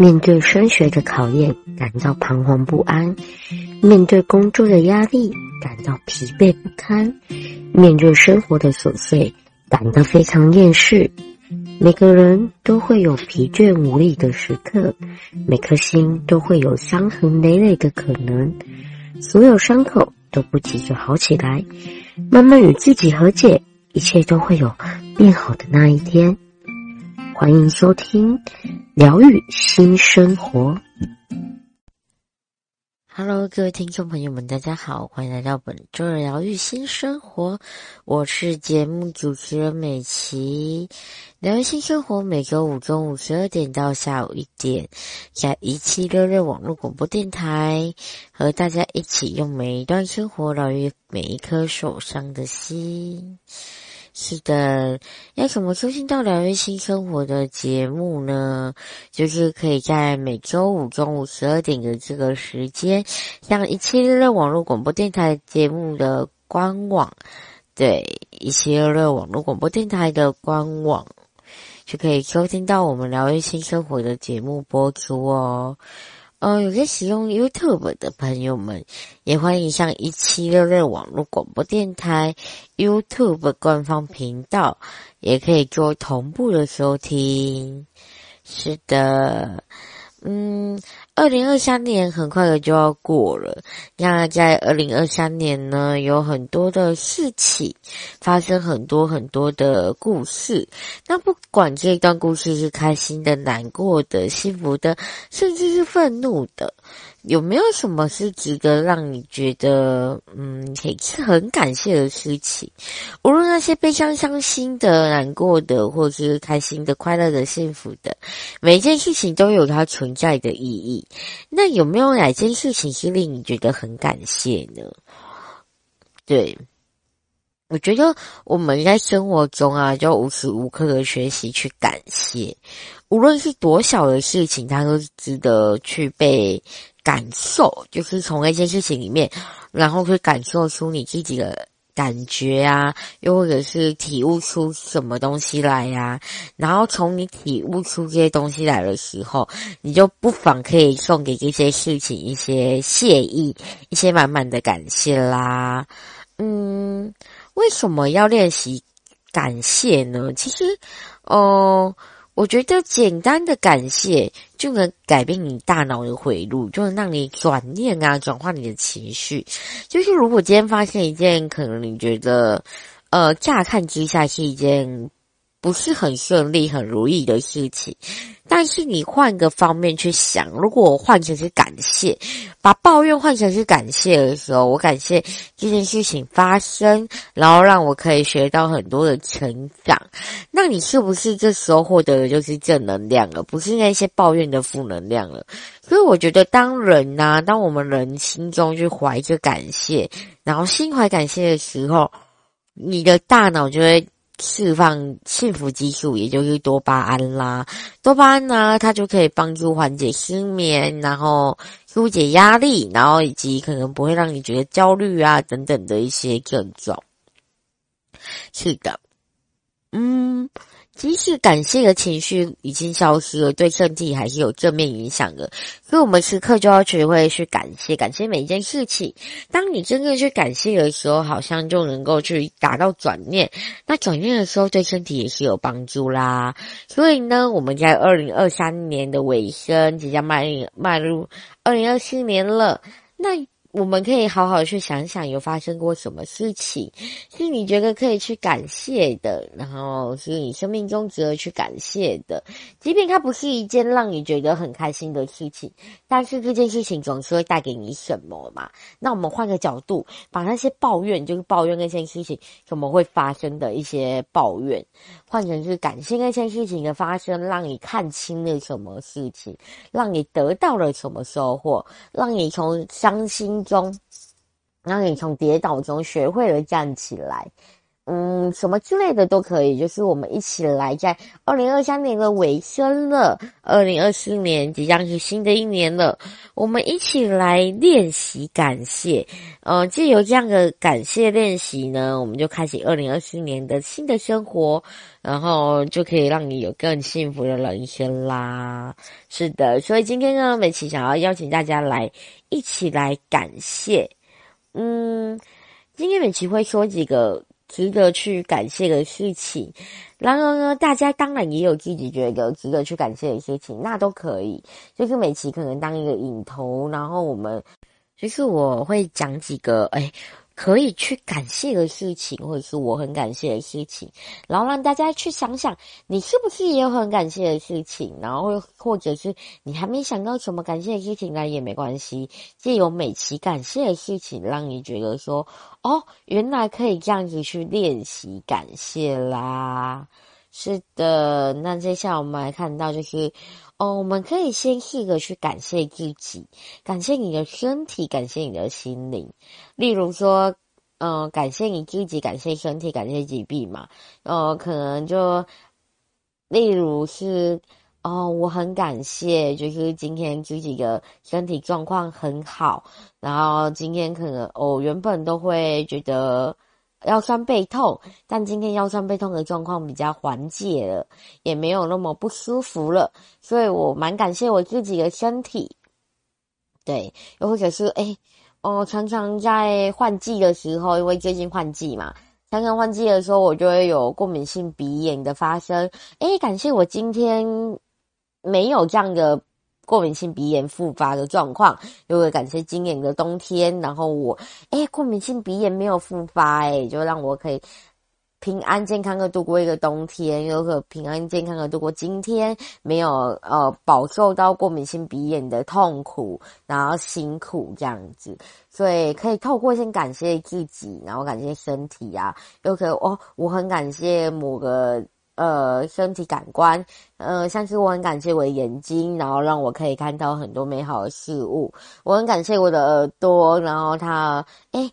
面对升学的考验，感到彷徨不安；面对工作的压力，感到疲惫不堪；面对生活的琐碎，感到非常厌世。每个人都会有疲倦无力的时刻，每颗心都会有伤痕累累的可能。所有伤口都不急着好起来，慢慢与自己和解，一切都会有变好的那一天。欢迎收听疗愈新生活。Hello，各位听众朋友们，大家好，欢迎来到本周的疗愈新生活。我是节目主持人美琪。疗愈新生活每周五中午十二点到下午一点，在一七六六网络广播电台，和大家一起用每一段生活疗愈每一颗受伤的心。是的，要怎么收听到疗愈新生活的节目呢？就是可以在每周五中午十二点的这个时间，像一七六六网络广播电台节目的官网，对，一七六六网络广播电台的官网，就可以收听到我们疗愈新生活的节目播出哦。呃，有些使用 YouTube 的朋友们，也欢迎上一七六六网络广播电台 YouTube 官方频道，也可以做同步的收听。是的。嗯，二零二三年很快的就要过了。那在二零二三年呢，有很多的事情发生，很多很多的故事。那不管这段故事是开心的、难过的、幸福的，甚至是愤怒的。有没有什么是值得让你觉得，嗯，也是很感谢的事情？无论那些悲伤、伤心的、难过的，或者是开心的、快乐的、幸福的，每一件事情都有它存在的意义。那有没有哪件事情是令你觉得很感谢呢？对，我觉得我们在生活中啊，就无时无刻的学习去感谢，无论是多小的事情，它都值得去被。感受就是从那件事情里面，然后会感受出你自己的感觉啊，又或者是体悟出什么东西来呀、然后从你体悟出这些东西来的时候，你就不妨可以送给这些事情一些谢意，一些满满的感谢啦。嗯，为什么要练习感谢呢？其实，哦、我觉得简单的感谢就能改变你大脑的回路，就能让你转念啊，转化你的情绪。就是如果今天发现一件可能你觉得，呃，乍看之下是一件。不是很顺利、很如意的事情，但是你换个方面去想，如果我换成是感谢，把抱怨换成是感谢的时候，我感谢这件事情发生，然后让我可以学到很多的成长，那你是不是这时候获得的就是正能量了？不是那些抱怨的负能量了？所以我觉得，当人呐、啊，当我们人心中去怀着感谢，然后心怀感谢的时候，你的大脑就会。释放幸福激素，也就是多巴胺啦。多巴胺呢，它就可以帮助缓解失眠，然后疏解压力，然后以及可能不会让你觉得焦虑啊等等的一些症状。是的，嗯。即使感谢的情绪已经消失了，对身体还是有正面影响的。所以，我们时刻就要学会去感谢，感谢每一件事情。当你真正去感谢的时候，好像就能够去达到转念。那转念的时候，对身体也是有帮助啦。所以呢，我们在二零二三年的尾声，即将迈迈入二零二四年了。那我们可以好好去想想，有发生过什么事情是你觉得可以去感谢的，然后是你生命中值得去感谢的，即便它不是一件让你觉得很开心的事情，但是这件事情总是会带给你什么嘛？那我们换个角度，把那些抱怨，就是抱怨那件事情怎么会发生的一些抱怨，换成是感谢那件事情的发生，让你看清了什么事情，让你得到了什么收获，让你从伤心中，让你从跌倒中学会了站起来。嗯，什么之类的都可以，就是我们一起来，在二零二三年的尾声了，二零二四年即将是新的一年了，我们一起来练习感谢。呃，借由这样的感谢练习呢，我们就开启二零二四年的新的生活，然后就可以让你有更幸福的人生啦。是的，所以今天呢，美琪想要邀请大家来一起来感谢。嗯，今天美琪会说几个。值得去感谢的事情，然而呢，大家当然也有自己觉得值得去感谢的事情，那都可以。就是美琪可能当一个引头，然后我们，就是我会讲几个，哎。可以去感谢的事情，或者是我很感谢的事情，然后让大家去想想，你是不是也有很感谢的事情？然后或者是你还没想到什么感谢的事情，那也没关系。借由美琪感谢的事情，让你觉得说，哦，原来可以这样子去练习感谢啦。是的，那接下来我们来看到就是。哦，我们可以先试着去感谢自己，感谢你的身体，感谢你的心灵。例如说，嗯、感谢你自己，感谢身体，感谢疾病嘛。呃，可能就，例如是，哦，我很感谢，就是今天自己的身体状况很好，然后今天可能，哦，原本都会觉得。腰酸背痛，但今天腰酸背痛的状况比较缓解了，也没有那么不舒服了，所以我蛮感谢我自己的身体。对，又或者是诶哦，常常在换季的时候，因为最近换季嘛，常常换季的时候，我就会有过敏性鼻炎的发生。诶，感谢我今天没有这样的。过敏性鼻炎复发的状况，又会感谢今年的冬天，然后我，诶，过敏性鼻炎没有复发，诶，就让我可以平安健康的度过一个冬天，又可平安健康的度过今天，没有呃饱受到过敏性鼻炎的痛苦，然后辛苦这样子，所以可以透过先感谢自己，然后感谢身体啊，又可以哦，我很感谢某个。呃，身体感官，呃，像是我很感谢我的眼睛，然后让我可以看到很多美好的事物。我很感谢我的耳朵，然后它，诶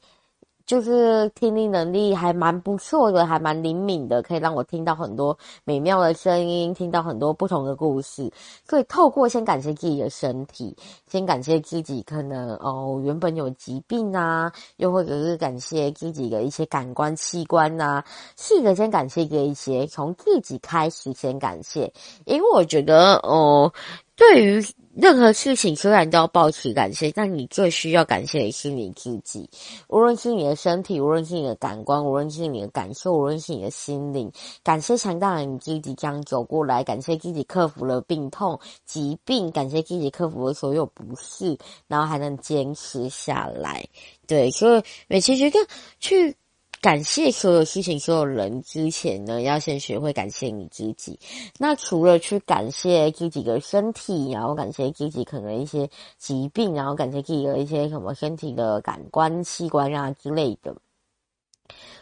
就是听力能力还蛮不错的，还蛮灵敏的，可以让我听到很多美妙的声音，听到很多不同的故事。所以透过先感谢自己的身体，先感谢自己可能哦原本有疾病啊，又或者是感谢自己的一些感官器官呐、啊，试着先感谢这一些，从自己开始先感谢，因为我觉得哦，对于。任何事情虽然都要保持感谢，但你最需要感谢的是你自己。无论是你的身体，无论是你的感官，无论是你的感受，无论是你的心灵，感谢强大的你自己这样走过来，感谢自己克服了病痛、疾病，感谢自己克服了所有不适，然后还能坚持下来。对，所以美琪觉得去。感谢所有事情、所有人之前呢，要先学会感谢你自己。那除了去感谢自己的身体，然后感谢自己可能一些疾病，然后感谢自己的一些什么身体的感官器官啊之类的，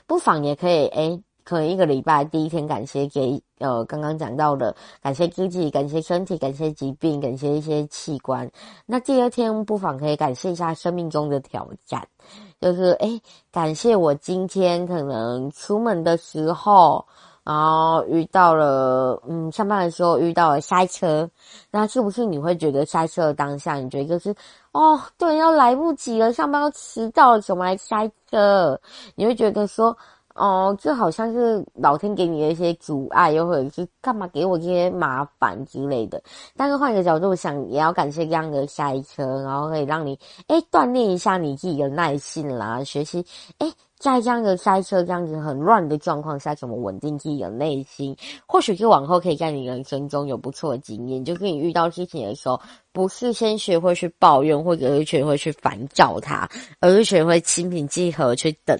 不妨也可以诶可能一个礼拜第一天感谢给呃刚刚讲到的感谢自己，感谢身体，感谢疾病，感谢一些器官。那第二天不妨可以感谢一下生命中的挑战，就是诶感谢我今天可能出门的时候，然后遇到了嗯上班的时候遇到了塞车，那是不是你会觉得塞车的当下，你觉得就是哦对，要来不及了，上班要迟到了，怎么来塞车？你会觉得说。哦，就好像是老天给你的一些阻碍，又或者是干嘛给我这些麻烦之类的。但是换一个角度想，也要感谢这样的塞车，然后可以让你哎锻炼一下你自己的耐性啦，学习哎在这样的塞车这样子很乱的状况下，怎么稳定自己的内心？或许就往后可以在你人生中有不错的经验，就是你遇到事情的时候，不是先学会去抱怨，或者是学会去烦躁它，而是学会心平气和去等，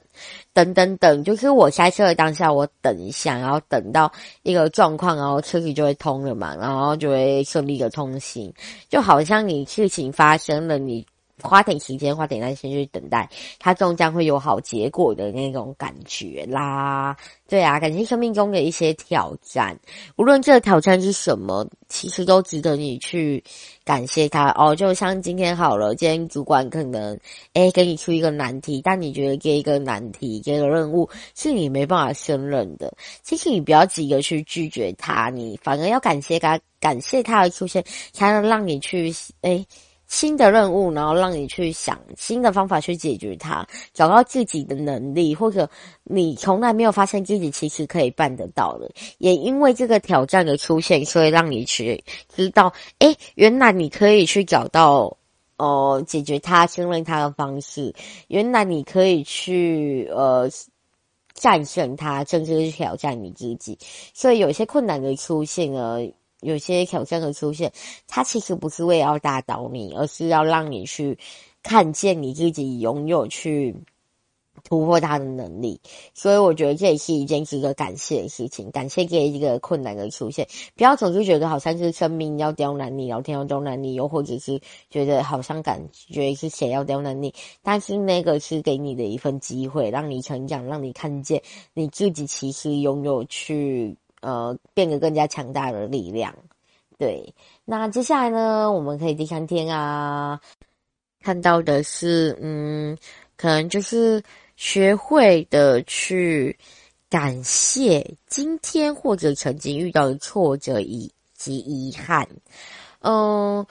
等等等。就是我塞车的当下，我等一下，然后等到一个状况，然后车子就会通了嘛，然后就会顺利的通行。就好像你事情发生了，你。花点时间，花点耐心去等待，它终将会有好结果的那种感觉啦。对啊，感谢生命中的一些挑战，无论这个挑战是什么，其实都值得你去感谢它哦。就像今天好了，今天主管可能诶给你出一个难题，但你觉得这一个难题、这个任务是你没办法胜任的，其实你不要急着去拒绝它，你反而要感谢它，感谢它的出现，才能让你去诶。新的任务，然后让你去想新的方法去解决它，找到自己的能力，或者你从来没有发现自己其实可以办得到的。也因为这个挑战的出现，所以让你去知道，诶，原来你可以去找到呃解决它、胜任它的方式。原来你可以去呃战胜它，甚至是挑战你自己。所以有些困难的出现呢。有些挑战的出现，它其实不是为了要打倒你，而是要让你去看见你自己拥有去突破它的能力。所以我觉得这也是一件值得感谢的事情。感谢这一个困难的出现，不要总是觉得好像是生命要刁难你，老天要刁难你，又或者是觉得好像感觉是谁要刁难你。但是那个是给你的一份机会，让你成长，让你看见你自己其实拥有去。呃，变得更加强大的力量。对，那接下来呢，我们可以第三天啊，看到的是，嗯，可能就是学会的去感谢今天或者曾经遇到的挫折以及遗憾。嗯，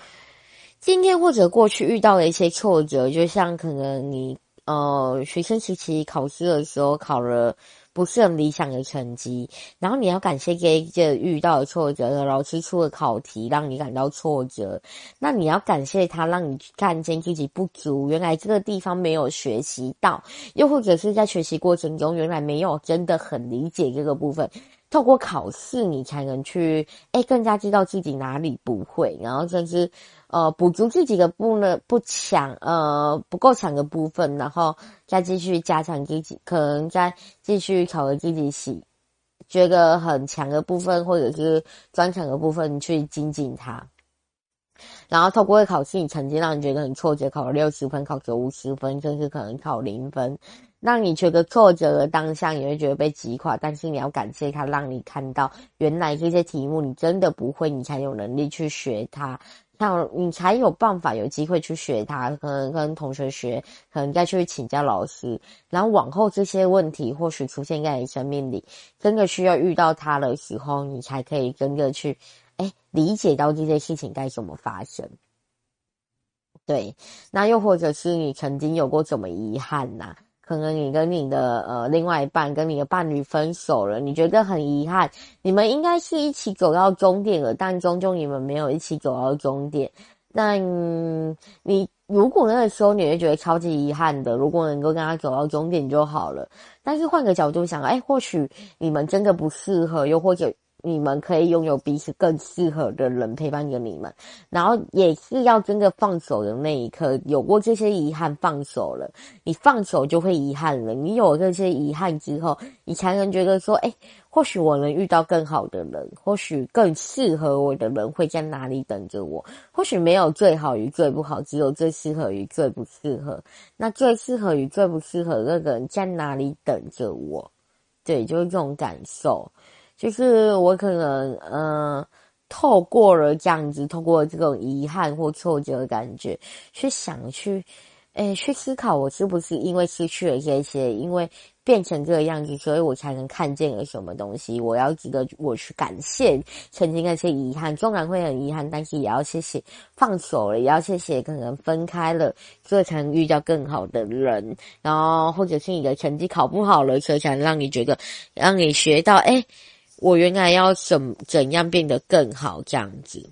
今天或者过去遇到的一些挫折，就像可能你呃学生时期考试的时候考了。不是很理想的成绩，然后你要感谢这遇到的挫折的老师出的考题，让你感到挫折。那你要感谢他，让你看见自己不足，原来这个地方没有学习到，又或者是在学习过程中，原来没有真的很理解这个部分。透过考试，你才能去诶更加知道自己哪里不会，然后甚至呃补足自己的不能不强呃不够强的部分，然后再继续加强自己，可能再继续考核自己喜觉得很强的部分，或者是专长的部分去精进它。然后透过考试，你成绩让你觉得很挫折，考了六十分，考九五十分，甚至可能考零分。让你觉得挫折的当下，你会觉得被击垮，但是你要感谢他，让你看到原来这些题目你真的不会，你才有能力去学它，像你才有办法有机会去学它，可能跟同学学，可能再去请教老师，然后往后这些问题或许出现在你生命里，真的需要遇到它的时候，你才可以真的去，诶，理解到这些事情该怎么发生。对，那又或者是你曾经有过什么遗憾呐、可能你跟你的呃另外一半跟你的伴侣分手了，你觉得很遗憾。你们应该是一起走到终点了，但终究你们没有一起走到终点。但你如果那个时候你会觉得超级遗憾的，如果能够跟他走到终点就好了。但是换个角度想，哎，或许你们真的不适合，又或者。你们可以拥有彼此更适合的人陪伴着你们，然后也是要真的放手的那一刻，有过这些遗憾，放手了，你放手就会遗憾了。你有这些遗憾之后，你才能觉得说，诶，或许我能遇到更好的人，或许更适合我的人会在哪里等着我。或许没有最好与最不好，只有最适合与最不适合。那最适合与最不适合那个人在哪里等着我？对，就是这种感受。就是我可能，嗯、呃，透过了这样子，透过这种遗憾或挫折的感觉，去想去，诶，去思考我是不是因为失去了这些，因为变成这个样子，所以我才能看见了什么东西。我要值得我去感谢曾经那些遗憾，纵然会很遗憾，但是也要谢谢放手了，也要谢谢可能分开了，所以才能遇到更好的人。然后或者是你的成绩考不好了，所以才能让你觉得，让你学到，诶。我原来要怎怎样变得更好？这样子，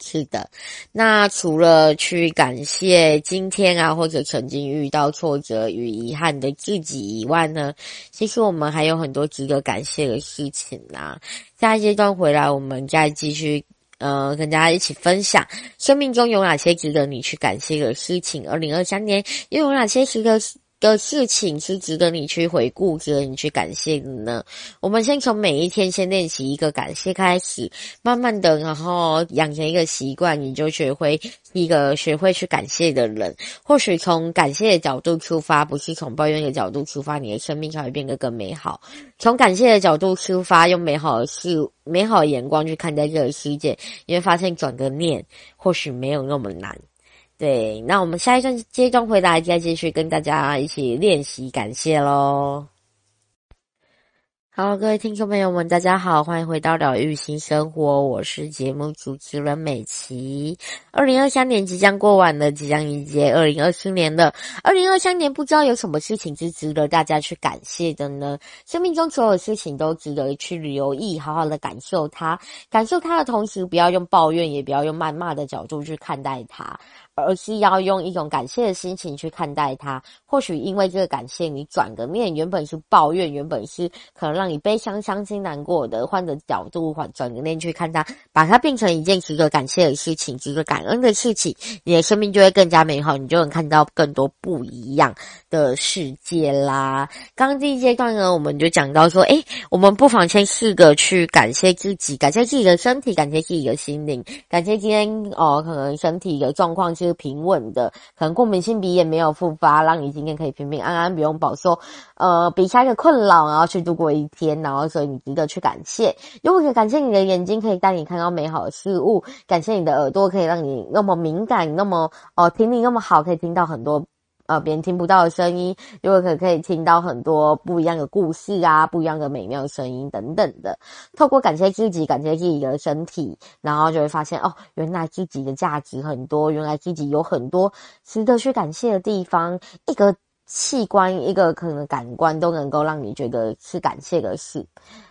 是的。那除了去感谢今天啊，或者曾经遇到挫折与遗憾的自己以外呢，其实我们还有很多值得感谢的事情啊。下一阶段回来，我们再继续呃，跟大家一起分享生命中有哪些值得你去感谢的事情。二零二三年又有哪些值得？的事情是值得你去回顾、值得你去感谢的呢？我们先从每一天先练习一个感谢开始，慢慢的，然后养成一个习惯，你就学会一个学会去感谢的人。或许从感谢的角度出发，不是从抱怨的角度出发，你的生命才会变得更美好。从感谢的角度出发，用美好的事、美好的眼光去看待这个世界，你会发现转个念，或许没有那么难。对，那我们下一段阶段回来再继续跟大家一起练习感谢喽。好，各位听众朋友们，大家好，欢迎回到疗愈新生活，我是节目主持人美琪。二零二三年即将过完了，即将迎接二零二四年了。二零二三年不知道有什么事情是值得大家去感谢的呢？生命中所有事情都值得去留意，好好的感受它。感受它的同时，不要用抱怨，也不要用谩骂的角度去看待它。而是要用一种感谢的心情去看待它。或许因为这个感谢，你转个面，原本是抱怨，原本是可能让你悲伤、伤心、难过的，换个角度，换转个面去看它，把它变成一件值得感谢的事情，值得感恩的事情，你的生命就会更加美好，你就能看到更多不一样的世界啦。刚刚这一阶段呢，我们就讲到说，哎，我们不妨先试着去感谢自己，感谢自己的身体，感谢自己的心灵，感谢今天哦，可能身体的状况是。是平稳的，可能过敏性鼻炎没有复发，让你今天可以平平安安，不用饱受呃鼻塞的困扰，然后去度过一天，然后所以你值得去感谢。如果可以感谢你的眼睛，可以带你看到美好的事物；感谢你的耳朵，可以让你那么敏感，那么哦、呃、听力那么好，可以听到很多。呃，别人听不到的声音，如果可可以听到很多不一样的故事啊，不一样的美妙声音等等的。透过感谢自己，感谢自己的身体，然后就会发现哦，原来自己的价值很多，原来自己有很多值得去感谢的地方。一个器官，一个可能感官都能够让你觉得是感谢的事。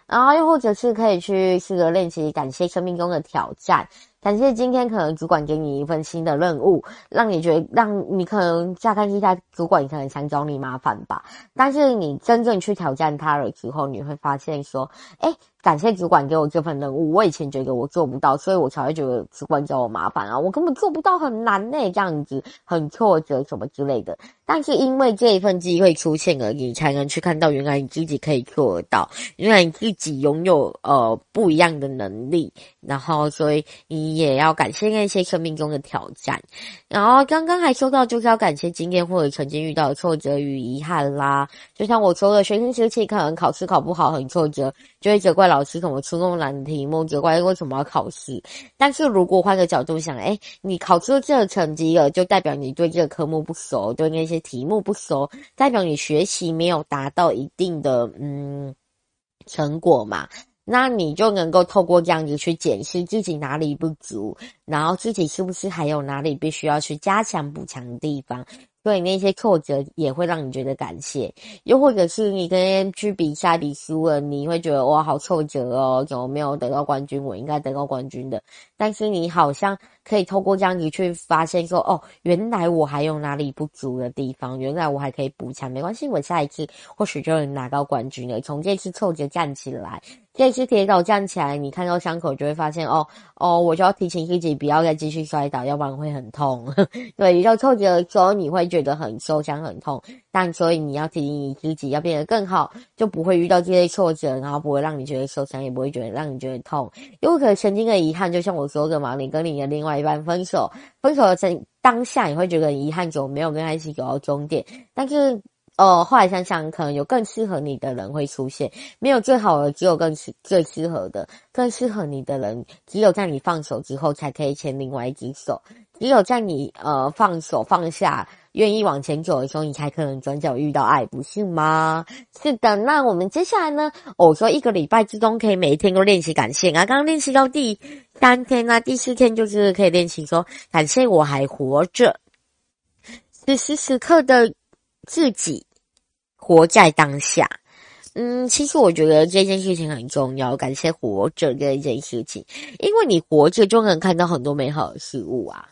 然后又或者是可以去试着练习感谢生命中的挑战。但是今天可能主管给你一份新的任务，让你觉得让你可能下看之下主管可能想找你麻烦吧，但是你真正去挑战他了之后，你会发现说，诶感谢主管给我这份任务，我以前觉得我做不到，所以我才会觉得主管找我麻烦啊，我根本做不到，很难呢，这样子很挫折什么之类的。但是因为这一份机会出现了，你才能去看到原来你自己可以做到，原来你自己拥有呃不一样的能力，然后所以你也要感谢那些生命中的挑战。然后刚刚还说到就是要感谢经验或者曾经遇到的挫折与遗憾啦，就像我说的，学生时期可能考试考不好很挫折，就会责怪老师怎么出那么难的题目，责怪为什么要考试。但是如果换个角度想，诶，你考出这个成绩了，就代表你对这个科目不熟，对那些题目不熟，代表你学习没有达到一定的嗯成果嘛。那你就能够透过这样子去检视自己哪里不足，然后自己是不是还有哪里必须要去加强补强的地方。所以那些挫折也会让你觉得感谢，又或者是你跟去比赛比输了，你会觉得哇好挫折哦，怎么没有得到冠军？我应该得到冠军的。但是你好像可以透过这样子去发现说，哦，原来我还有哪里不足的地方，原来我还可以补强，没关系，我下一次或许就能拿到冠军了。从这次挫折站起来。这次跌倒站起来，你看到伤口就会发现哦哦，我就要提醒自己不要再继续摔倒，要不然会很痛。对，遇到挫折的时候，你会觉得很受伤、很痛，但所以你要提醒你自己要变得更好，就不会遇到这些挫折，然后不会让你觉得受伤，也不会觉得让你觉得痛。因为可能曾经的遗憾，就像我说的嘛，你跟你的另外一半分手，分手的当下你会觉得很遗憾，就没有跟他一起走到终点，但是。哦，后来想想，可能有更适合你的人会出现。没有最好的，只有更适最适合的。更适合你的人，只有在你放手之后，才可以牵另外一只手。只有在你呃放手放下，愿意往前走的时候，你才可能转角遇到爱，不是吗？是的。那我们接下来呢？我说一个礼拜之中，可以每一天都练习感谢啊。刚练习到第三天啊，第四天就是可以练习说感谢我还活着，此时此刻的。自己活在当下，嗯，其实我觉得这件事情很重要，感谢活着这一件事情，因为你活着就能看到很多美好的事物啊。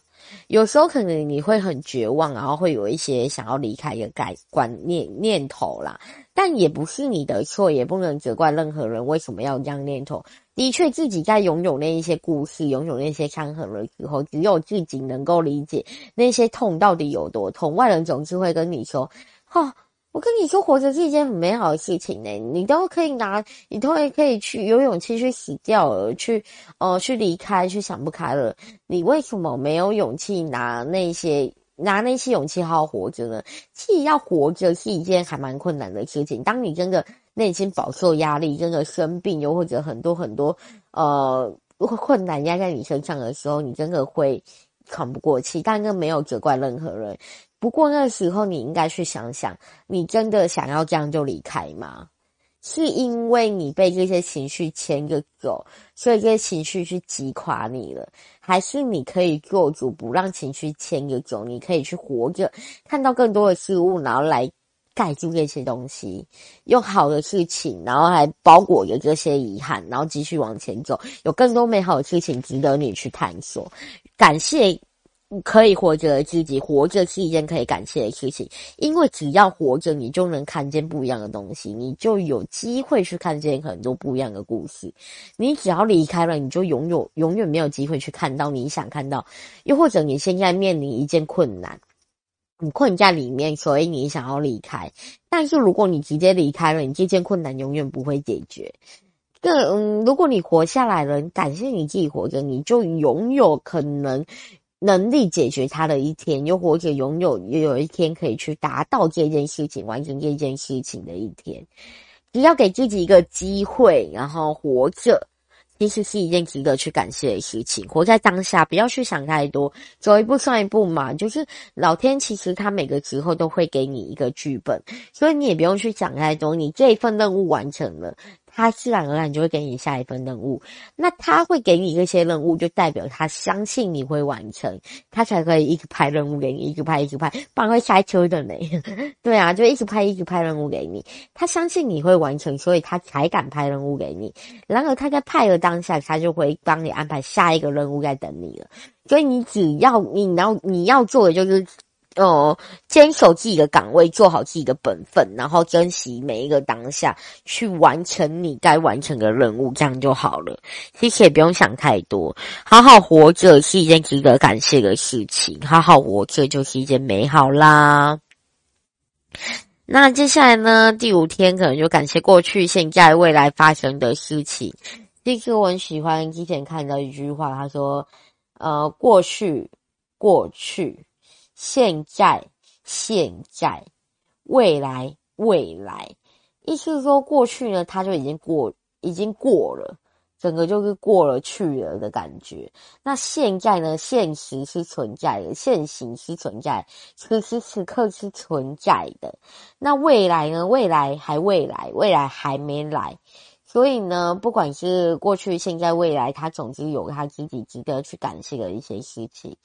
有时候可能你会很绝望，然后会有一些想要离开的改观念念头啦，但也不是你的错，也不能责怪任何人为什么要这样念头。的确，自己在拥有那一些故事、拥有那些伤痕了之后，只有自己能够理解那些痛到底有多痛。外人总是会跟你说：“哈、哦，我跟你说，活着是一件很美好的事情呢。你都可以拿，你都会可以去有勇气去死掉了，去呃去离开，去想不开了。你为什么没有勇气拿那些拿那些勇气好好活着呢？其实要活着是一件还蛮困难的事情。当你真的内心饱受压力，真的生病，又或者很多很多呃困难压在你身上的时候，你真的会喘不过气。但这没有责怪任何人。不过那时候你应该去想想，你真的想要这样就离开吗？是因为你被这些情绪牵着走，所以这些情绪去击垮你了，还是你可以做主，不让情绪牵着走？你可以去活着，看到更多的事物，然后来盖住这些东西，用好的事情，然后还包裹着这些遗憾，然后继续往前走，有更多美好的事情值得你去探索。感谢。可以活着自己，活着是一件可以感谢的事情，因为只要活着，你就能看见不一样的东西，你就有机会去看见很多不一样的故事。你只要离开了，你就永远永远没有机会去看到你想看到，又或者你现在面临一件困难，你困在里面，所以你想要离开。但是如果你直接离开了，你这件困难永远不会解决。更嗯，如果你活下来了，感谢你自己活着，你就拥有可能。能力解决它的一天，又或者拥有又有一天可以去达到这件事情、完成这件事情的一天，只要给自己一个机会，然后活着，其实是一件值得去感谢的事情。活在当下，不要去想太多，走一步算一步嘛。就是老天其实他每个时候都会给你一个剧本，所以你也不用去想太多。你这一份任务完成了。他自然而然就会给你下一份任务，那他会给你一些任务，就代表他相信你会完成，他才可以一直派任务给你，一直派，一直派，不然会塞车的呢。对啊，就一直派，一直派任务给你，他相信你会完成，所以他才敢派任务给你。然而他在派的当下，他就会帮你安排下一个任务在等你了。所以你只要你要你要做的就是。哦，坚守自己的岗位，做好自己的本分，然后珍惜每一个当下，去完成你该完成的任务，这样就好了。其实也不用想太多，好好活着是一件值得感谢的事情，好好活着就是一件美好啦。那接下来呢，第五天可能就感谢过去、现在、未来发生的事情。这个我很喜欢之前看到一句话，他说：“呃，过去，过去。”现在，现在，未来，未来，意思是说，过去呢，它就已经过，已经过了，整个就是过了去了的感觉。那现在呢，现实是存在的，现行是存在，此时此刻是存在的。那未来呢？未来还未来，未来还没来。所以呢，不管是过去、现在、未来，它总之有它自己值得去感谢的一些事情。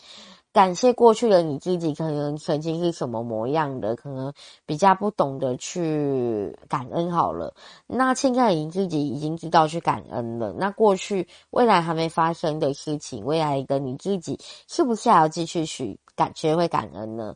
感谢过去的你自己，可能曾经是什么模样的，可能比较不懂得去感恩好了。那现在你自己已经知道去感恩了。那过去、未来还没发生的事情，未来的你自己是不是还要继续去感学会感恩呢？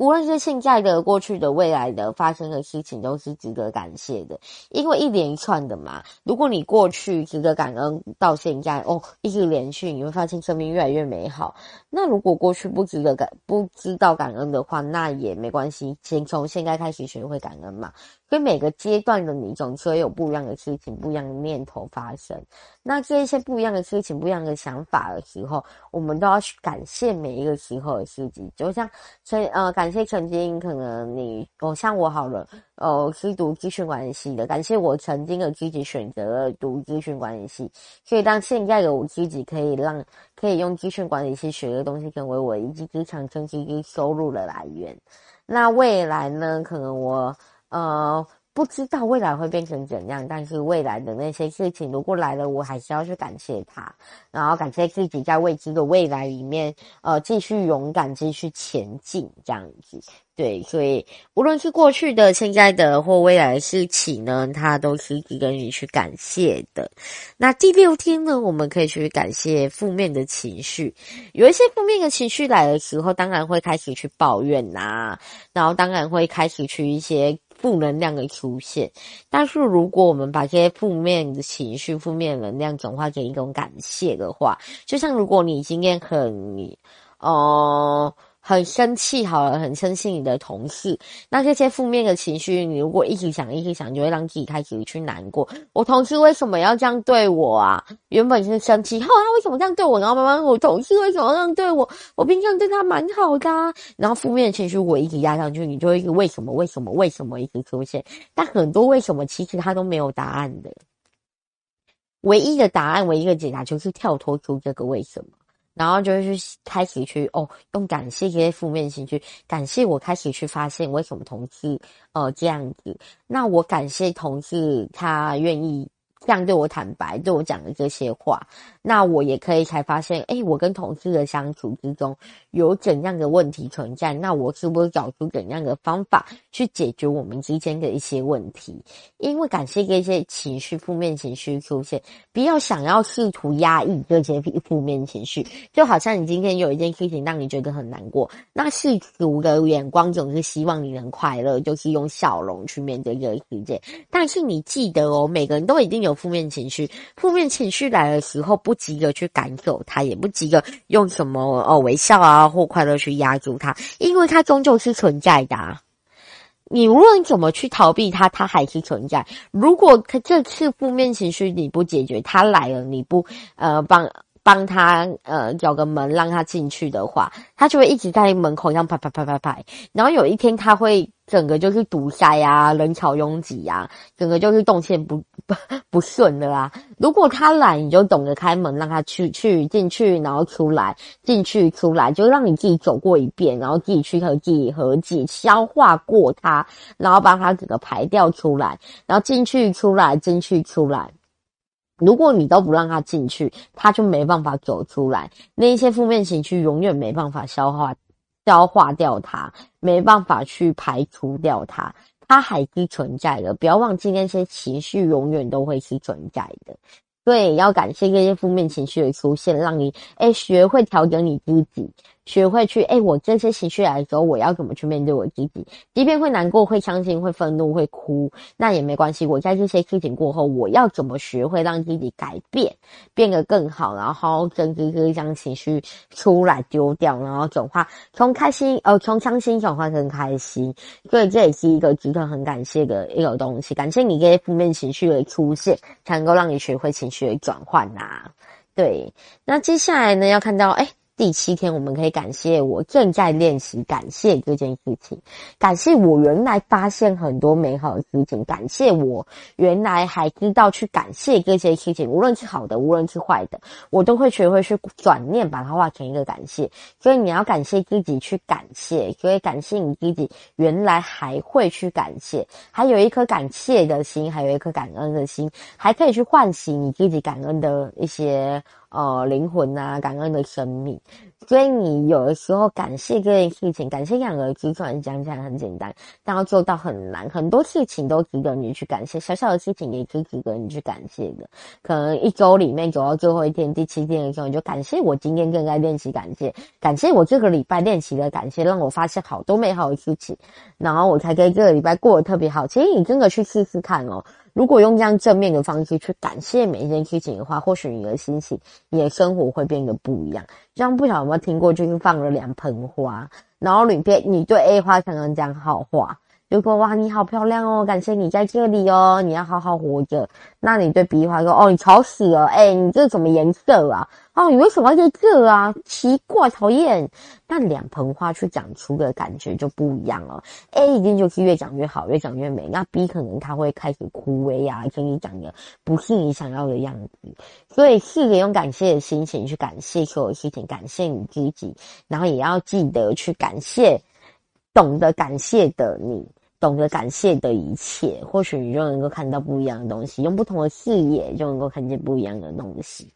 无论是现在的、过去的、未来的发生的事情，都是值得感谢的，因为一连串的嘛。如果你过去值得感恩，到现在哦，一直连续，你会发现生命越来越美好。那如果过去不值得感、不知道感恩的话，那也没关系，先从现在开始学会感恩嘛。所以每个阶段的你，总是会有不一样的事情、不一样的念头发生。那这一些不一样的事情、不一样的想法的时候，我们都要去感谢每一个时候的自己。就像曾呃，感谢曾经可能你哦，像我好了，哦，是读资讯管理系的，感谢我曾经的自己选择了读资讯管理系，所以当现在的我自己可以让可以用资讯管理系学的东西成为我一技之长、增值收入的来源。那未来呢？可能我。呃，不知道未来会变成怎样，但是未来的那些事情如果来了，我还是要去感谢他，然后感谢自己在未知的未来里面，呃，继续勇敢，继续前进，这样子。对，所以无论是过去的、现在的或未来的事情呢，它都是值得你去感谢的。那第六天呢，我们可以去感谢负面的情绪。有一些负面的情绪来的时候，当然会开始去抱怨呐、啊，然后当然会开始去一些负能量的出现。但是如果我们把这些负面的情绪、负面能量转化成一种感谢的话，就像如果你今天很，哦、很生气，好了，很生气你的同事，那这些负面的情绪，你如果一直想，一直想，就会让自己开始去难过。我同事为什么要这样对我啊？原本是生气，后来他为什么这样对我？然后慢慢，我同事为什么这样对我？我平常对他蛮好的啊。然后负面的情绪我一直压上去，你就会为什么？为什么？为什么一直出现？但很多为什么其实他都没有答案的。唯一的答案，唯一的解答就是跳脱出这个为什么。然后就会去开始去哦，用感谢这些负面情绪，感谢我开始去发现为什么同事呃这样子，那我感谢同事他愿意。这样对我坦白，对我讲的这些话，那我也可以才发现，诶，我跟同事的相处之中有怎样的问题存在？那我是不是找出怎样的方法去解决我们之间的一些问题？因为感谢这些情绪、负面情绪出现，不要想要试图压抑这些负面情绪，就好像你今天有一件事情让你觉得很难过，那世俗的眼光总是希望你能快乐，就是用笑容去面对这个世界。但是你记得哦，每个人都已经有。负面情绪，负面情绪来的时候，不急着去赶走它，也不急着用什么哦微笑啊或快乐去压住它，因为它终究是存在的。你无论怎么去逃避它，它还是存在。如果这次负面情绪你不解决，它来了你不呃帮帮他呃找个门让他进去的话，他就会一直在门口这样拍拍拍拍拍，然后有一天他会。整个就是堵塞啊，人潮拥挤啊，整个就是动线不不 不顺的啦。如果他懒，你就懂得开门，让他去去进去，然后出来，进去出来，就让你自己走过一遍，然后自己去和自己和解，消化过它，然后把它整个排掉出来，然后进去出来，进去出来。如果你都不让他进去，他就没办法走出来，那一些负面情绪永远没办法消化。消化掉它，没办法去排除掉它，它还是存在的。不要忘记，那些情绪永远都会是存在的。所以要感谢这些负面情绪的出现，让你诶学会调整你自己。学会去哎，我这些情绪来的时候，我要怎么去面对我自己？即便会难过、会伤心、会愤怒、会哭，那也没关系。我在这些事情过后，我要怎么学会让自己改变，变得更好？然后真真正将情绪出来丢掉，然后转化从开心呃从伤心转化成开心。所以这也是一个值得很感谢的一个东西。感谢你这些负面情绪的出现，才能够让你学会情绪的转换呐。对，那接下来呢，要看到哎。第七天，我们可以感谢我正在练习感谢这件事情，感谢我原来发现很多美好的事情，感谢我原来还知道去感谢这些事情，无论是好的，无论是坏的，我都会学会去转念，把它化成一个感谢。所以你要感谢自己去感谢，所以感谢你自己原来还会去感谢，还有一颗感谢的心，还有一颗感恩的心，还可以去唤醒你自己感恩的一些。呃，灵魂啊，感恩的生命，所以你有的时候感谢这件事情，感谢两个字，虽然讲起来很简单，但要做到很难。很多事情都值得你去感谢，小小的事情也是值得你去感谢的。可能一周里面走到最后一天，第七天的时候，你就感谢我今天正在练习感谢，感谢我这个礼拜练习的感谢，让我发现好多美好的事情，然后我才可以这个礼拜过得特别好。其实你真的去试试看哦。如果用这样正面的方式去感谢每一件事情的话，或许你的心情、你的生活会变得不一样。这样不晓得有没有听过，就是放了两盆花，然后里边你对 A 花可能讲好话。如果哇，你好漂亮哦，感谢你在这里哦，你要好好活着。那你对 B 花说哦，你吵死了，哎，你这什么颜色啊？哦，你为什么要在这啊？奇怪，讨厌。那两盆花去讲出的感觉就不一样了。A 一定就是越讲越好，越讲越美。那 B 可能他会开始枯萎啊，跟你讲的不是你想要的样子。所以试着用感谢的心情去感谢所有事情，感谢你自己，然后也要记得去感谢懂得感谢的你。懂得感谢的一切，或许你就能够看到不一样的东西，用不同的视野就能够看见不一样的东西。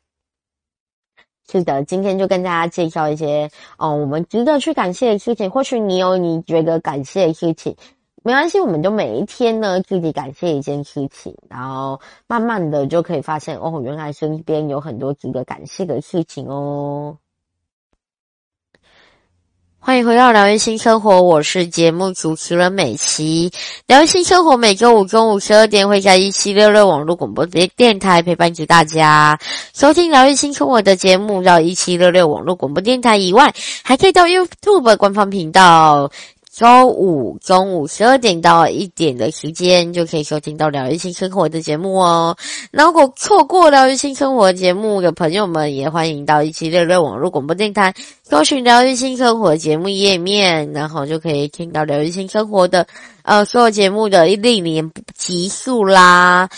是的，今天就跟大家介绍一些，哦，我们值得去感谢的事情。或许你有你觉得感谢的事情，没关系，我们就每一天呢自己感谢一件事情，然后慢慢的就可以发现，哦，原来身边有很多值得感谢的事情哦。欢迎回到疗愈新生活，我是节目主持人美琪。疗愈新生活每周五中午十二点会在一七六六网络广播电台陪伴着大家收听疗愈新生活的节目。到一七六六网络广播电台以外，还可以到 YouTube 官方频道。周五中午十二点到一点的时间，就可以收听到疗愈新生活的节目哦。如果错过疗愈新生活节目的朋友们，也欢迎到一七六六网络广播电台搜寻疗愈新生活节目页面，然后就可以听到疗愈新生活的呃所有节目的历年集数啦。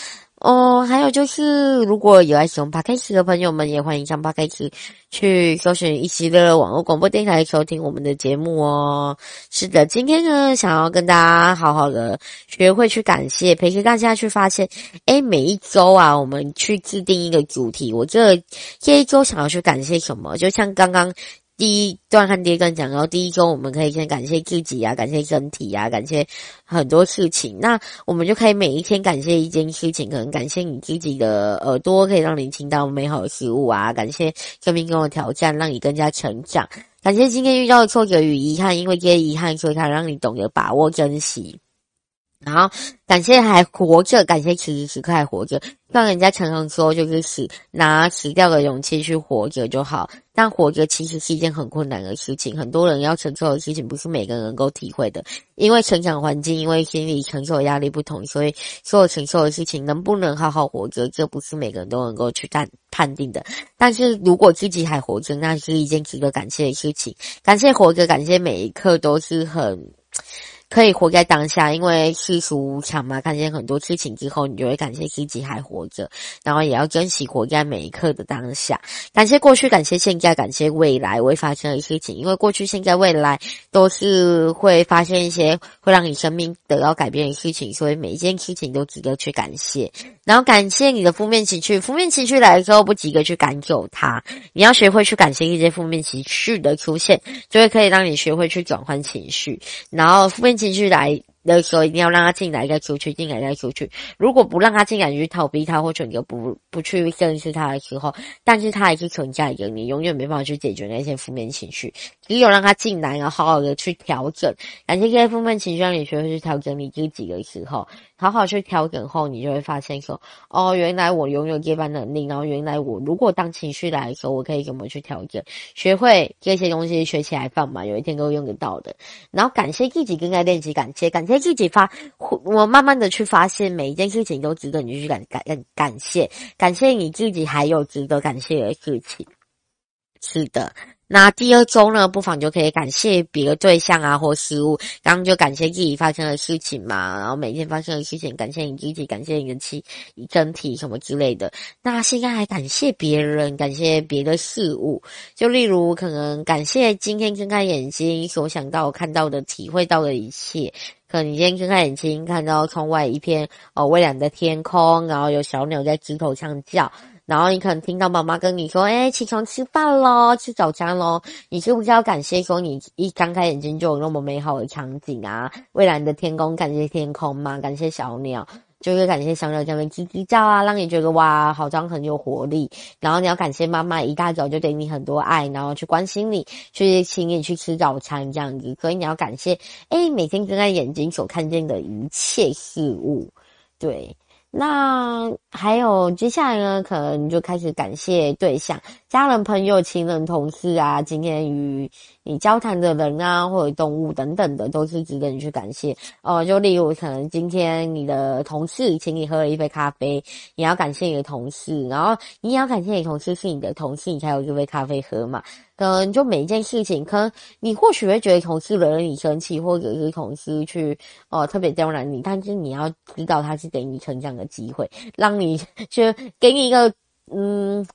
哦，还有就是，如果有爱使用 Podcast 的朋友们，也欢迎上 Podcast 去搜寻一期的网络广播电台收听我们的节目哦。是的，今天呢，想要跟大家好好的学会去感谢，陪着大家去发现，诶，每一周啊，我们去制定一个主题，我这这一周想要去感谢什么？就像刚刚。第一段和第二段讲，然后第一周我们可以先感谢自己啊，感谢身体啊，感谢很多事情。那我们就可以每一天感谢一件事情，可能感谢你自己的耳朵，可以让你听到美好的事物啊；感谢生命中的挑战，让你更加成长；感谢今天遇到的挫折与遗憾，因为这些遗憾，所以它让你懂得把握珍惜。然后感谢还活着，感谢此时此刻还活着。让人家常常说，就是死拿死掉的勇气去活着就好。但活着其实是一件很困难的事情，很多人要承受的事情不是每个人能够体会的。因为成长环境，因为心理承受的压力不同，所以所有承受的事情能不能好好活着，这不是每个人都能够去判判定的。但是如果自己还活着，那是一件值得感谢的事情。感谢活着，感谢每一刻都是很。可以活在当下，因为世俗无常嘛。看见很多事情之后，你就会感谢自己还活着，然后也要珍惜活在每一刻的当下。感谢过去，感谢现在，感谢未来会发生的事情。因为过去、现在、未来都是会发生一些会让你生命得到改变的事情，所以每一件事情都值得去感谢。然后感谢你的负面情绪，负面情绪来的时候不急着去赶走它，你要学会去感谢一些负面情绪的出现，就会可以让你学会去转换情绪，然后负面。进去来的时候，一定要让他进来一个 Q 区，进来一个 Q 区。如果不让他进来，你去逃避他，或者你不不去正视他的时候，但是他还是存在着，你永远没办法去解决那些负面情绪。只有让他进来，然后好好的去调整，感谢这些负面情绪让你学会去调整你自己的时候。好好去调整后，你就会发现说，哦，原来我拥有这般能力，然后原来我如果当情绪来的时候，我可以怎么去调整？学会这些东西，学起来放嘛，有一天都会用得到的。然后感谢自己，更加练习感谢，感谢自己发，我慢慢的去发现每一件事情都值得你去感感感谢，感谢你自己还有值得感谢的事情。是的。那第二周呢，不妨就可以感谢别的对象啊，或事物。刚刚就感谢自己发生的事情嘛，然后每天发生的事情，感谢你自己，感谢你的气、身体什么之类的。那现在还感谢别人，感谢别的事物，就例如可能感谢今天睁开眼睛所想到、看到的、体会到的一切。可能你今天睁开眼睛，看到窗外一片哦蔚蓝的天空，然后有小鸟在枝头上叫。然后你可能听到妈妈跟你说：“哎，起床吃饭喽，吃早餐喽。”你是不是要感谢说你一张开眼睛就有那么美好的场景啊？蔚蓝的天空，感谢天空嘛，感谢小鸟，就是感谢小鸟这样叽叽叫啊，让你觉得哇，好像很有活力。然后你要感谢妈妈一大早就给你很多爱，然后去关心你，去请你去吃早餐这样子。所以你要感谢，哎，每天睁开眼睛所看见的一切事物，对。那还有接下来呢，可能就开始感谢对象、家人、朋友、情人、同事啊，今天与你交谈的人啊，或者动物等等的，都是值得你去感谢。哦、就例如可能今天你的同事请你喝了一杯咖啡，你要感谢你的同事，然后你也要感谢你同事是你的同事，你才有这杯咖啡喝嘛。可能就每一件事情，可能你或许会觉得同事惹了你生气，或者是同事去哦、呃、特别刁难你，但是你要知道他是给你成长的机会，让你就给你一个嗯，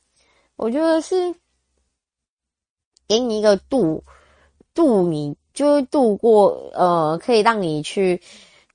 我觉得是给你一个度度，你就是度过呃，可以让你去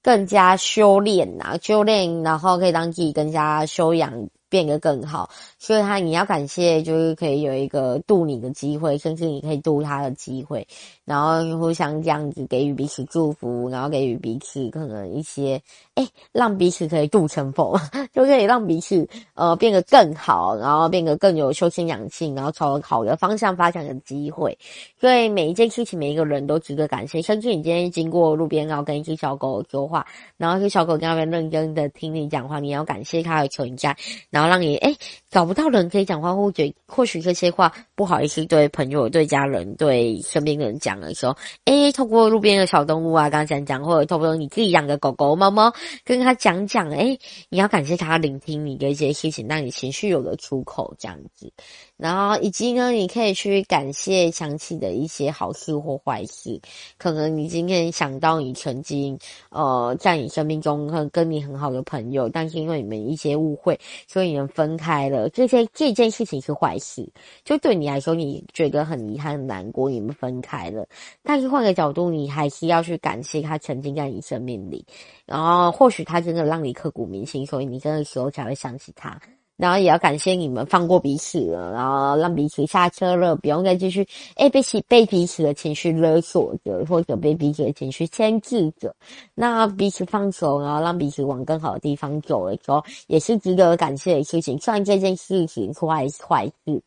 更加修炼呐，修炼，然后可以让自己更加修养。变得更好，所以他你要感谢，就是可以有一个渡你的机会，甚至你可以渡他的机会，然后互相这样子给予彼此祝福，然后给予彼此可能一些，诶，让彼此可以渡成佛，就可以让彼此呃变得更好，然后变得更有修身养性，然后朝好的方向发展的机会。所以每一件事情，每一个人都值得感谢，甚至你今天经过路边，然后跟一只小狗说话，然后这小狗在那边认真的听你讲话，你要感谢它的存在。后让你诶找不到人可以讲话，或者或许这些话不好意思对朋友、对家人、对身边的人讲的时候，诶透过路边的小动物啊，刚刚讲讲，或者透过你自己养的狗狗、猫猫，跟他讲讲，诶你要感谢他聆听你的一些事情，让你情绪有个出口，这样子。然后以及呢，你可以去感谢想起的一些好事或坏事，可能你今天想到你曾经呃在你生命中跟跟你很好的朋友，但是因为你们一些误会，所以你们分开了。这些这件事情是坏事，就对你来说你觉得很遗憾、很难过，你们分开了。但是换个角度，你还是要去感谢他曾经在你生命里，然后或许他真的让你刻骨铭心，所以你这个时候才会想起他。然后也要感谢你们放过彼此了，然后让彼此下车了，不用再继续诶被其被彼此的情绪勒索着，或者被彼此的情绪牵制着。那彼此放手，然后让彼此往更好的地方走的时候，也是值得感谢的事情。虽然这件事情是坏坏事。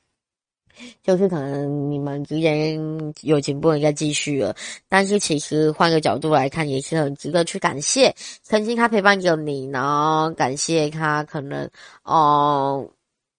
就是可能你们之间友情不能再继续了，但是其实换个角度来看，也是很值得去感谢曾经他陪伴着你，然后感谢他可能哦、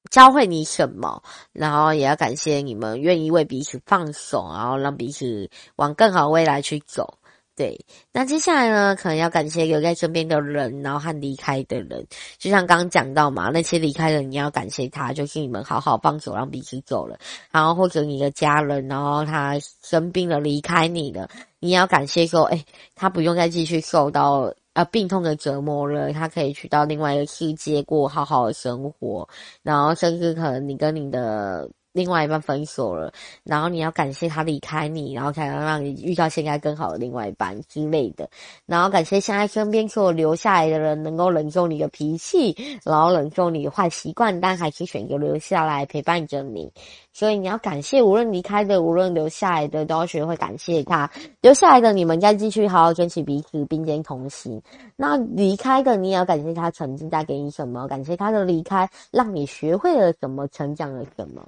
教会你什么，然后也要感谢你们愿意为彼此放手，然后让彼此往更好的未来去走。对，那接下来呢，可能要感谢留在身边的人，然后和离开的人。就像刚刚讲到嘛，那些离开的人，你要感谢他，就是你们好好放手，让彼此走了。然后或者你的家人，然后他生病了，离开你了，你要感谢说，哎，他不用再继续受到呃病痛的折磨了，他可以去到另外一个世界过好好的生活。然后甚至可能你跟你的。另外一半分手了，然后你要感谢他离开你，然后才能让你遇到现在更好的另外一半之类的。然后感谢现在身边所有留下来的人，能够忍受你的脾气，然后忍受你的坏习惯，但还是选择留下来陪伴着你。所以你要感谢，无论离开的，无论留下来的，都要学会感谢他。留下来的，你们再继续好好珍惜彼此，并肩同行。那离开的，你也要感谢他曾经带给你什么，感谢他的离开，让你学会了什么，成长了什么。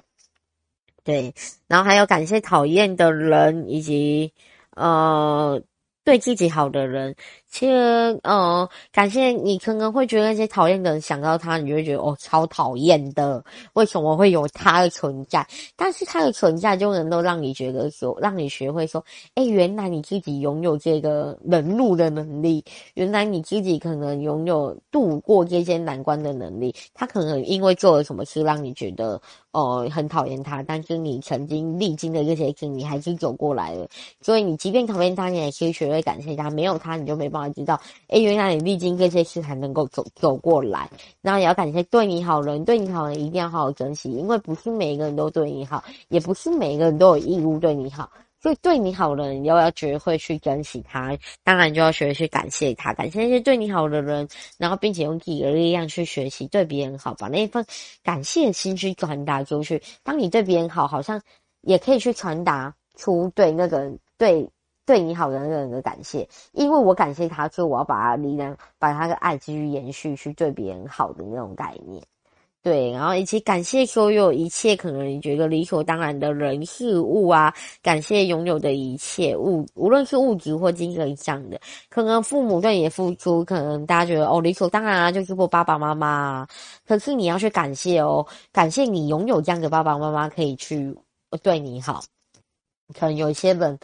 对，然后还有感谢讨厌的人，以及呃对自己好的人。其实，呃，感谢你可能会觉得那些讨厌的人想到他，你就会觉得哦，超讨厌的。为什么会有他的存在？但是他的存在就能够让你觉得说，让你学会说，哎，原来你自己拥有这个忍辱的能力，原来你自己可能拥有度过这些难关的能力。他可能因为做了什么事让你觉得哦、呃、很讨厌他，但是你曾经历经的这些事，你还是走过来了。所以你即便讨厌他，你也可以学会感谢他。没有他，你就没办法。知道，哎，原来你历经这些事才能够走走过来，然后也要感谢对你好人，对你好人一定要好好珍惜，因为不是每一个人都对你好，也不是每一个人都有义务对你好，所以对你好的人要要学会去珍惜他，当然就要学会去感谢他，感谢那些对你好的人，然后并且用自己的力量去学习对别人好，把那一份感谢的心去传达出去。当你对别人好，好像也可以去传达出对那个人对。对你好的那个人的感谢，因为我感谢他，所以我要把他力量，把他的爱继续延续，去对别人好的那种概念。对，然后以及感谢所有一切可能你觉得理所当然的人事物啊，感谢拥有的一切物，无论是物质或精神上的，可能父母对你的付出，可能大家觉得哦理所当然啊，就是我爸爸妈妈啊，可是你要去感谢哦，感谢你拥有这样的爸爸妈妈可以去对你好，可能有一些人。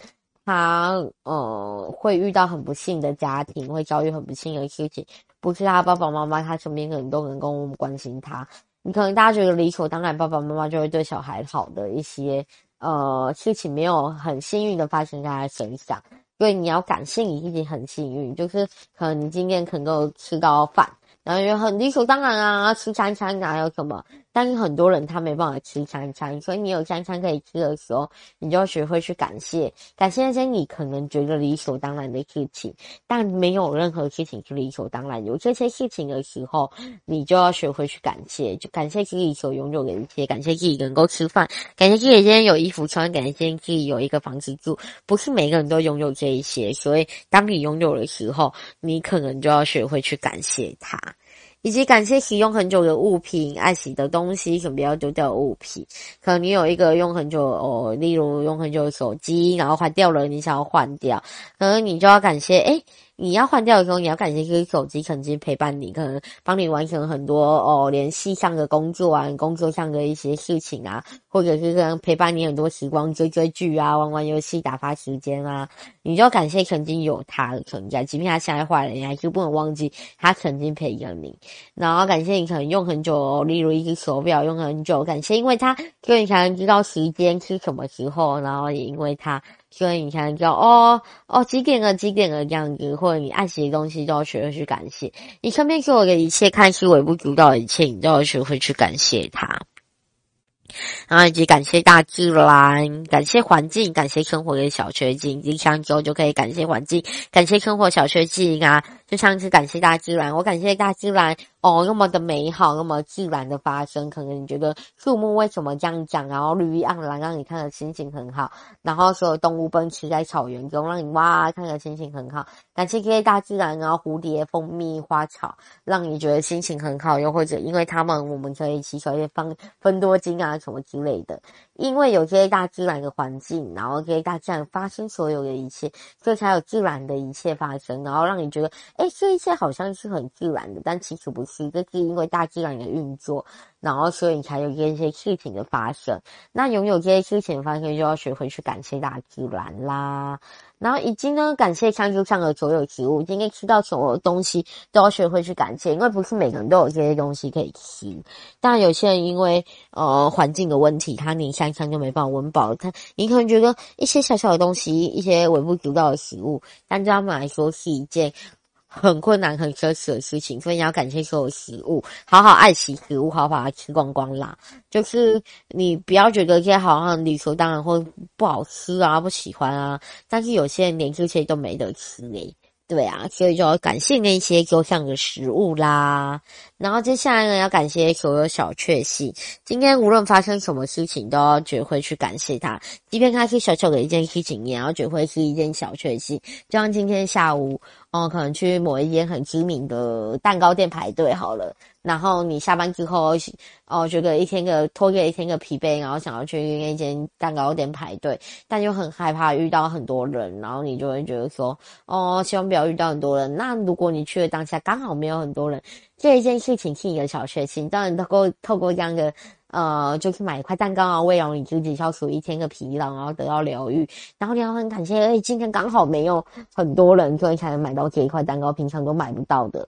他呃会遇到很不幸的家庭，会遭遇很不幸的事情，不是他爸爸妈妈，他身边的人都能够关心他。你可能大家觉得理所当然，爸爸妈妈就会对小孩好的一些呃事情，没有很幸运的发生在他身上，所以你要感谢你自己很幸运，就是可能你今天可能够吃到饭，然后也很理所当然啊，吃餐餐哪有什么？但是很多人他没办法吃三餐，所以你有三餐可以吃的时候，你就要学会去感谢，感谢那些你可能觉得理所当然的事情，但没有任何事情是理所当然。有这些事情的时候，你就要学会去感谢，就感谢自己所拥有的一切，感谢自己能够吃饭，感谢自己今天有衣服穿，感谢自己有一个房子住。不是每个人都拥有这一些，所以当你拥有的时候，你可能就要学会去感谢它。以及感谢使用很久的物品，爱惜的东西，请不要丢掉物品。可能你有一个用很久哦，例如用很久的手机，然后坏掉了，你想要换掉，可能你就要感谢，诶你要换掉的时候，你要感谢这个手机曾经陪伴你，可能帮你完成很多哦联系上的工作啊，工作上的一些事情啊，或者是可能陪伴你很多时光，追追剧啊，玩玩游戏，打发时间啊，你就感谢曾经有它的存在，即便它现在坏了，你还是不能忘记它曾经陪着你。然后感谢你可能用很久，例如一只手表用很久，感谢因为它，所以你才能知道时间是什么时候，然后也因为它。所以你才能知道哦哦几点了几点了这样子，或者你爱惜的东西都要学会去感谢。你身边所有的一切看似微不足道的一切，你都要学会去感谢它。然后以及感谢大自然，感谢环境，感谢生活的小确幸。这样之后就可以感谢环境，感谢生活小确幸啊。就像是感谢大自然，我感谢大自然哦，那么的美好，那么自然的发生。可能你觉得树木为什么这样讲，然后绿意盎然，让你看的心情很好。然后所有动物奔驰在草原中，让你哇看的心情很好。感谢这些大自然，然后蝴蝶、蜂蜜、花草，让你觉得心情很好。又或者因为它们，我们可以吸收一些分分多精啊什么之类的。因为有这些大自然的环境，然后这些大自然发生所有的一切，所以才有自然的一切发生，然后让你觉得。哎，这一切好像是很自然的，但其实不是，这是因为大自然的运作，然后所以你才有这些事情的发生。那拥有这些事情的发生，就要学会去感谢大自然啦。然后已经呢，感谢餐桌上的所有食物，今天吃到所有东西都要学会去感谢，因为不是每个人都有这些东西可以吃。当然，有些人因为呃环境的问题，他连三餐都没办法温饱，他你可能觉得一些小小的东西，一些微不足道的食物，但对他们来说是一件。很困难、很奢侈的事情，所以你要感谢所有食物，好好爱惜食物，好好把它吃光光啦。就是你不要觉得这些好像理所当然或不好吃啊，不喜欢啊。但是有些人连这些都没得吃诶、对啊，所以就要感谢那些桌上的食物啦。然后接下来呢，要感谢所有小确幸。今天无论发生什么事情，都要学会去感谢它。即便它是小小的一件事情，也要学会是一件小确幸。就像今天下午，哦，可能去某一间很知名的蛋糕店排队好了。然后你下班之后，哦，觉得一天个拖个一天个疲惫，然后想要去那间蛋糕店排队，但又很害怕遇到很多人，然后你就会觉得说，哦，希望不要遇到很多人。那如果你去了当下刚好没有很多人，这一件事情是一个小确幸，当然透过透过这样的呃，就是买一块蛋糕啊，慰劳你自己消除一天的疲劳，然后得到疗愈。然后你要很感谢，哎，今天刚好没有很多人，所以才能买到这一块蛋糕，平常都买不到的。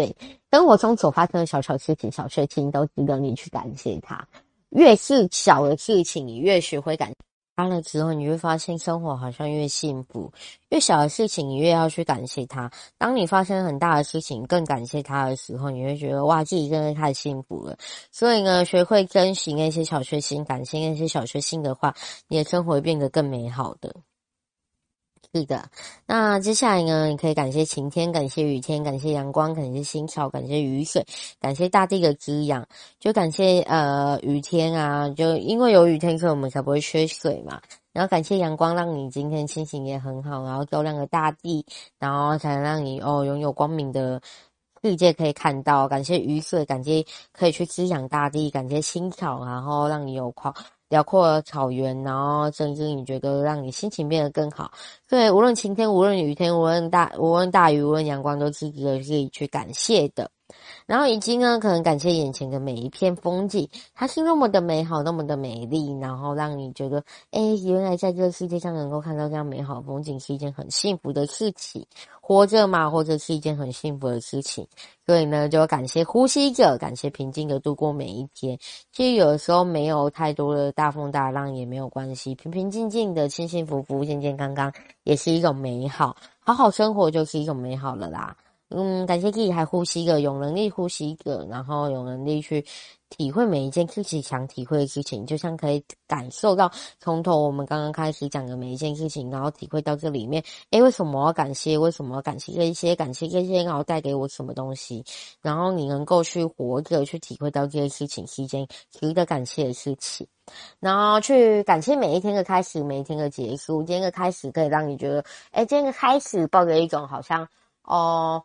对，生活中所发生的小小事情、小确幸，都值得你去感谢它。越是小的事情，你越学会感谢它了之后，你会发现生活好像越幸福。越小的事情，你越要去感谢它。当你发生很大的事情，更感谢它的时候，你会觉得哇，自己真的太幸福了。所以呢，学会珍惜那些小确幸，感谢那些小确幸的话，你的生活会变得更美好的。是的，那接下来呢，你可以感谢晴天，感谢雨天，感谢阳光，感谢青草，感谢雨水，感谢大地的滋养。就感谢呃雨天啊，就因为有雨天，所以我们才不会缺水嘛。然后感谢阳光，让你今天心情也很好，然后照亮了大地，然后才能让你哦拥有光明的世界可以看到。感谢雨水，感谢可以去滋养大地，感谢青草，然后让你有光。辽阔草原，然后甚至你觉得让你心情变得更好。对，无论晴天，无论雨天，无论大，无论大雨，无论阳光，都是值得自己去感谢的。然后以及呢，可能感谢眼前的每一片风景，它是那么的美好，那么的美丽，然后让你觉得，诶，原来在这个世界上能够看到这样美好的风景是一件很幸福的事情。活着嘛，或者是一件很幸福的事情。所以呢，就感谢呼吸着，感谢平静的度过每一天。其实有的时候没有太多的大风大浪也没有关系，平平静静的，幸幸福福，健健康康，也是一种美好。好好生活就是一种美好了啦。嗯，感谢自己还呼吸个，有能力呼吸个，然后有能力去。体会每一件自己想体会的事情，就像可以感受到从头我们刚刚开始讲的每一件事情，然后体会到这里面，诶，为什么要感谢？为什么要感谢这些？感谢这些，然后带给我什么东西？然后你能够去活着，去体会到这些事情是一件值得感谢的事情，然后去感谢每一天的开始，每一天的结束。今天的开始可以让你觉得，诶，今天的开始抱着一种好像，哦。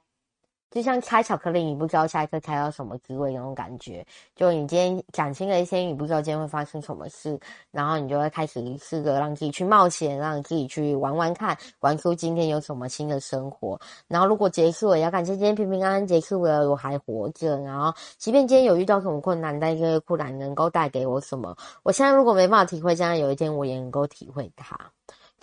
就像拆巧克力，你不知道下一刻拆到什么滋味那种感觉。就你今天讲新的一天，你不知道今天会发生什么事，然后你就会开始试着让自己去冒险，让自己去玩玩看，玩出今天有什么新的生活。然后如果结束了，要感谢今天平平安安结束了，我还活着。然后即便今天有遇到什么困难，但这个困难能够带给我什么？我现在如果没办法体会，将来有一天我也能够体会它。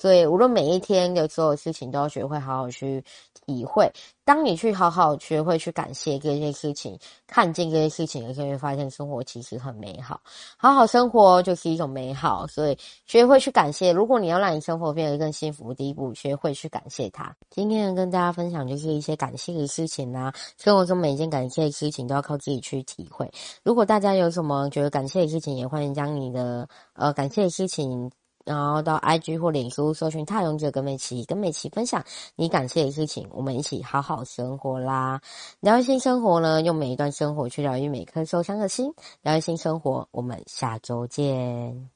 所以，无论每一天的所有事情，都要学会好好去体会。当你去好好学会去感谢这些事情，看见这些事情，你就会发现生活其实很美好。好好生活就是一种美好，所以学会去感谢。如果你要让你生活变得更幸福，第一步学会去感谢它。今天跟大家分享就是一些感谢的事情啊，生活中每一件感谢的事情都要靠自己去体会。如果大家有什么觉得感谢的事情，也欢迎将你的呃感谢的事情。然后到 IG 或脸书搜寻“太勇者”跟美琪，跟美琪分享你感谢的事情，我们一起好好生活啦！疗愈新生活呢，用每一段生活去疗愈每颗受伤的心。疗愈新生活，我们下周见。